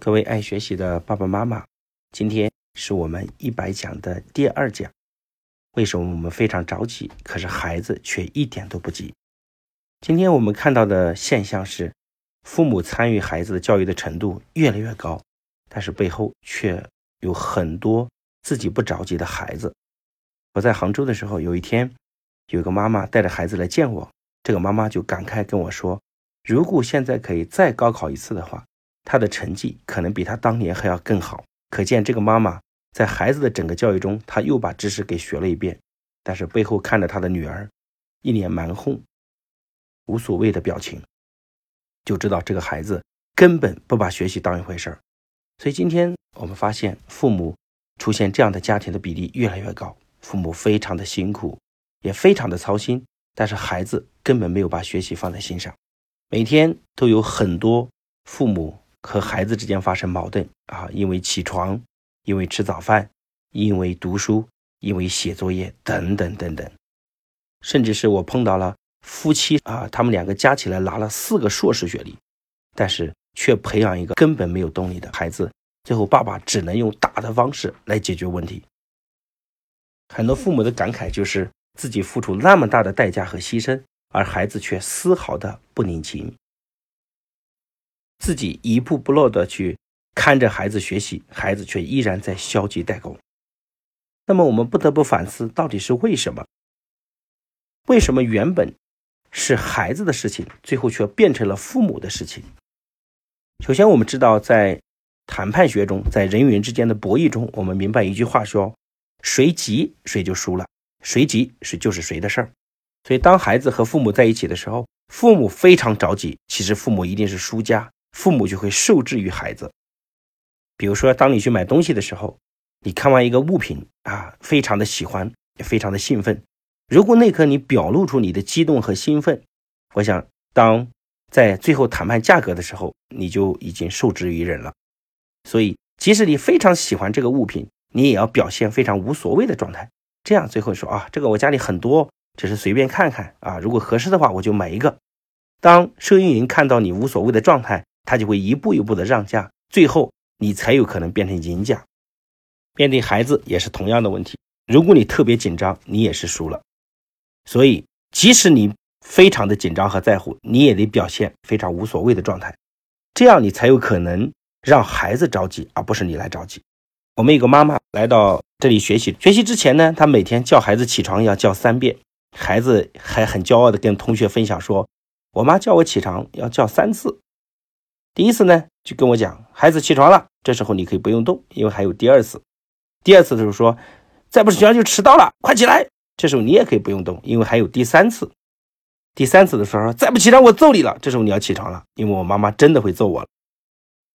各位爱学习的爸爸妈妈，今天是我们一百讲的第二讲。为什么我们非常着急，可是孩子却一点都不急？今天我们看到的现象是，父母参与孩子的教育的程度越来越高，但是背后却有很多自己不着急的孩子。我在杭州的时候，有一天，有个妈妈带着孩子来见我，这个妈妈就感慨跟我说：“如果现在可以再高考一次的话。”他的成绩可能比他当年还要更好，可见这个妈妈在孩子的整个教育中，他又把知识给学了一遍，但是背后看着他的女儿一脸蛮横、无所谓的表情，就知道这个孩子根本不把学习当一回事儿。所以今天我们发现，父母出现这样的家庭的比例越来越高，父母非常的辛苦，也非常的操心，但是孩子根本没有把学习放在心上，每天都有很多父母。和孩子之间发生矛盾啊，因为起床，因为吃早饭，因为读书，因为写作业等等等等，甚至是我碰到了夫妻啊，他们两个加起来拿了四个硕士学历，但是却培养一个根本没有动力的孩子，最后爸爸只能用打的方式来解决问题。很多父母的感慨就是自己付出那么大的代价和牺牲，而孩子却丝毫的不领情。自己一步不落的去看着孩子学习，孩子却依然在消极怠工。那么我们不得不反思，到底是为什么？为什么原本是孩子的事情，最后却变成了父母的事情？首先，我们知道，在谈判学中，在人与人之间的博弈中，我们明白一句话说：谁急谁就输了，谁急是就是谁的事儿。所以，当孩子和父母在一起的时候，父母非常着急，其实父母一定是输家。父母就会受制于孩子。比如说，当你去买东西的时候，你看完一个物品啊，非常的喜欢，也非常的兴奋。如果那刻你表露出你的激动和兴奋，我想，当在最后谈判价格的时候，你就已经受制于人了。所以，即使你非常喜欢这个物品，你也要表现非常无所谓的状态。这样最后说啊，这个我家里很多，只是随便看看啊，如果合适的话，我就买一个。当收银员看到你无所谓的状态，他就会一步一步的让价，最后你才有可能变成赢家。面对孩子也是同样的问题，如果你特别紧张，你也是输了。所以，即使你非常的紧张和在乎，你也得表现非常无所谓的状态，这样你才有可能让孩子着急，而不是你来着急。我们有个妈妈来到这里学习，学习之前呢，她每天叫孩子起床要叫三遍，孩子还很骄傲的跟同学分享说：“我妈叫我起床要叫三次。”第一次呢，就跟我讲，孩子起床了，这时候你可以不用动，因为还有第二次。第二次的时候说，再不起床就迟到了，快起来。这时候你也可以不用动，因为还有第三次。第三次的时候，再不起床我揍你了。这时候你要起床了，因为我妈妈真的会揍我了。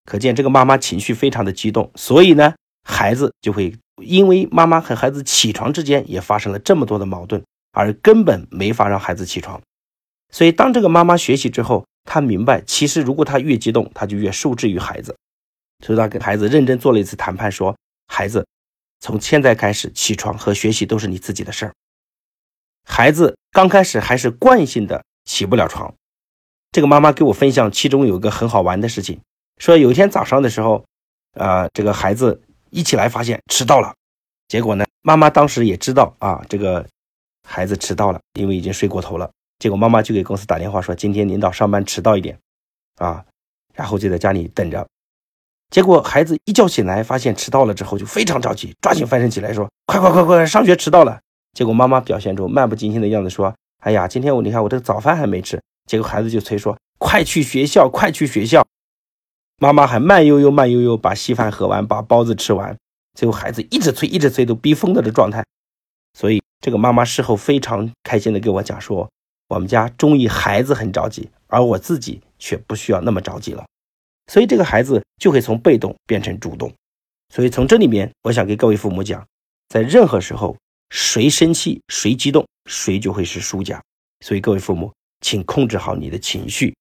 可见这个妈妈情绪非常的激动，所以呢，孩子就会因为妈妈和孩子起床之间也发生了这么多的矛盾，而根本没法让孩子起床。所以当这个妈妈学习之后。他明白，其实如果他越激动，他就越受制于孩子。所以他跟孩子认真做了一次谈判，说：“孩子，从现在开始，起床和学习都是你自己的事儿。”孩子刚开始还是惯性的起不了床。这个妈妈给我分享，其中有一个很好玩的事情，说有一天早上的时候，啊，这个孩子一起来发现迟到了。结果呢，妈妈当时也知道啊，这个孩子迟到了，因为已经睡过头了。结果妈妈就给公司打电话说：“今天领导上班迟到一点，啊，然后就在家里等着。”结果孩子一觉醒来，发现迟到了之后就非常着急，抓紧翻身起来说：“快快快快，上学迟到了！”结果妈妈表现出漫不经心的样子说：“哎呀，今天我你看我这个早饭还没吃。”结果孩子就催说：“快去学校，快去学校！”妈妈还慢悠悠慢悠悠把稀饭喝完，把包子吃完。最后孩子一直催，一直催，都逼疯了的状态。所以这个妈妈事后非常开心的跟我讲说。我们家终于孩子很着急，而我自己却不需要那么着急了，所以这个孩子就会从被动变成主动。所以从这里面，我想给各位父母讲，在任何时候，谁生气谁激动，谁就会是输家。所以各位父母，请控制好你的情绪。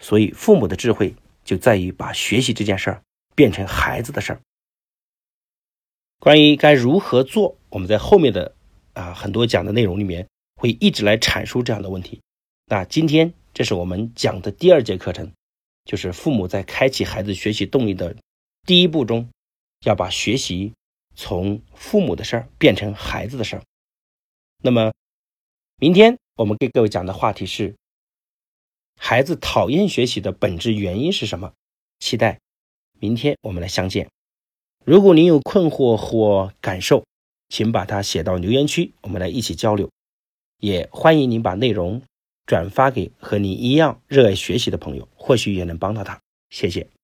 所以父母的智慧就在于把学习这件事儿变成孩子的事儿。关于该如何做，我们在后面的啊很多讲的内容里面。会一直来阐述这样的问题。那今天这是我们讲的第二节课程，就是父母在开启孩子学习动力的第一步中要把学习从父母的事儿变成孩子的事儿。那么，明天我们给各位讲的话题是：孩子讨厌学习的本质原因是什么？期待明天我们来相见。如果您有困惑或感受，请把它写到留言区，我们来一起交流。也欢迎您把内容转发给和你一样热爱学习的朋友，或许也能帮到他。谢谢。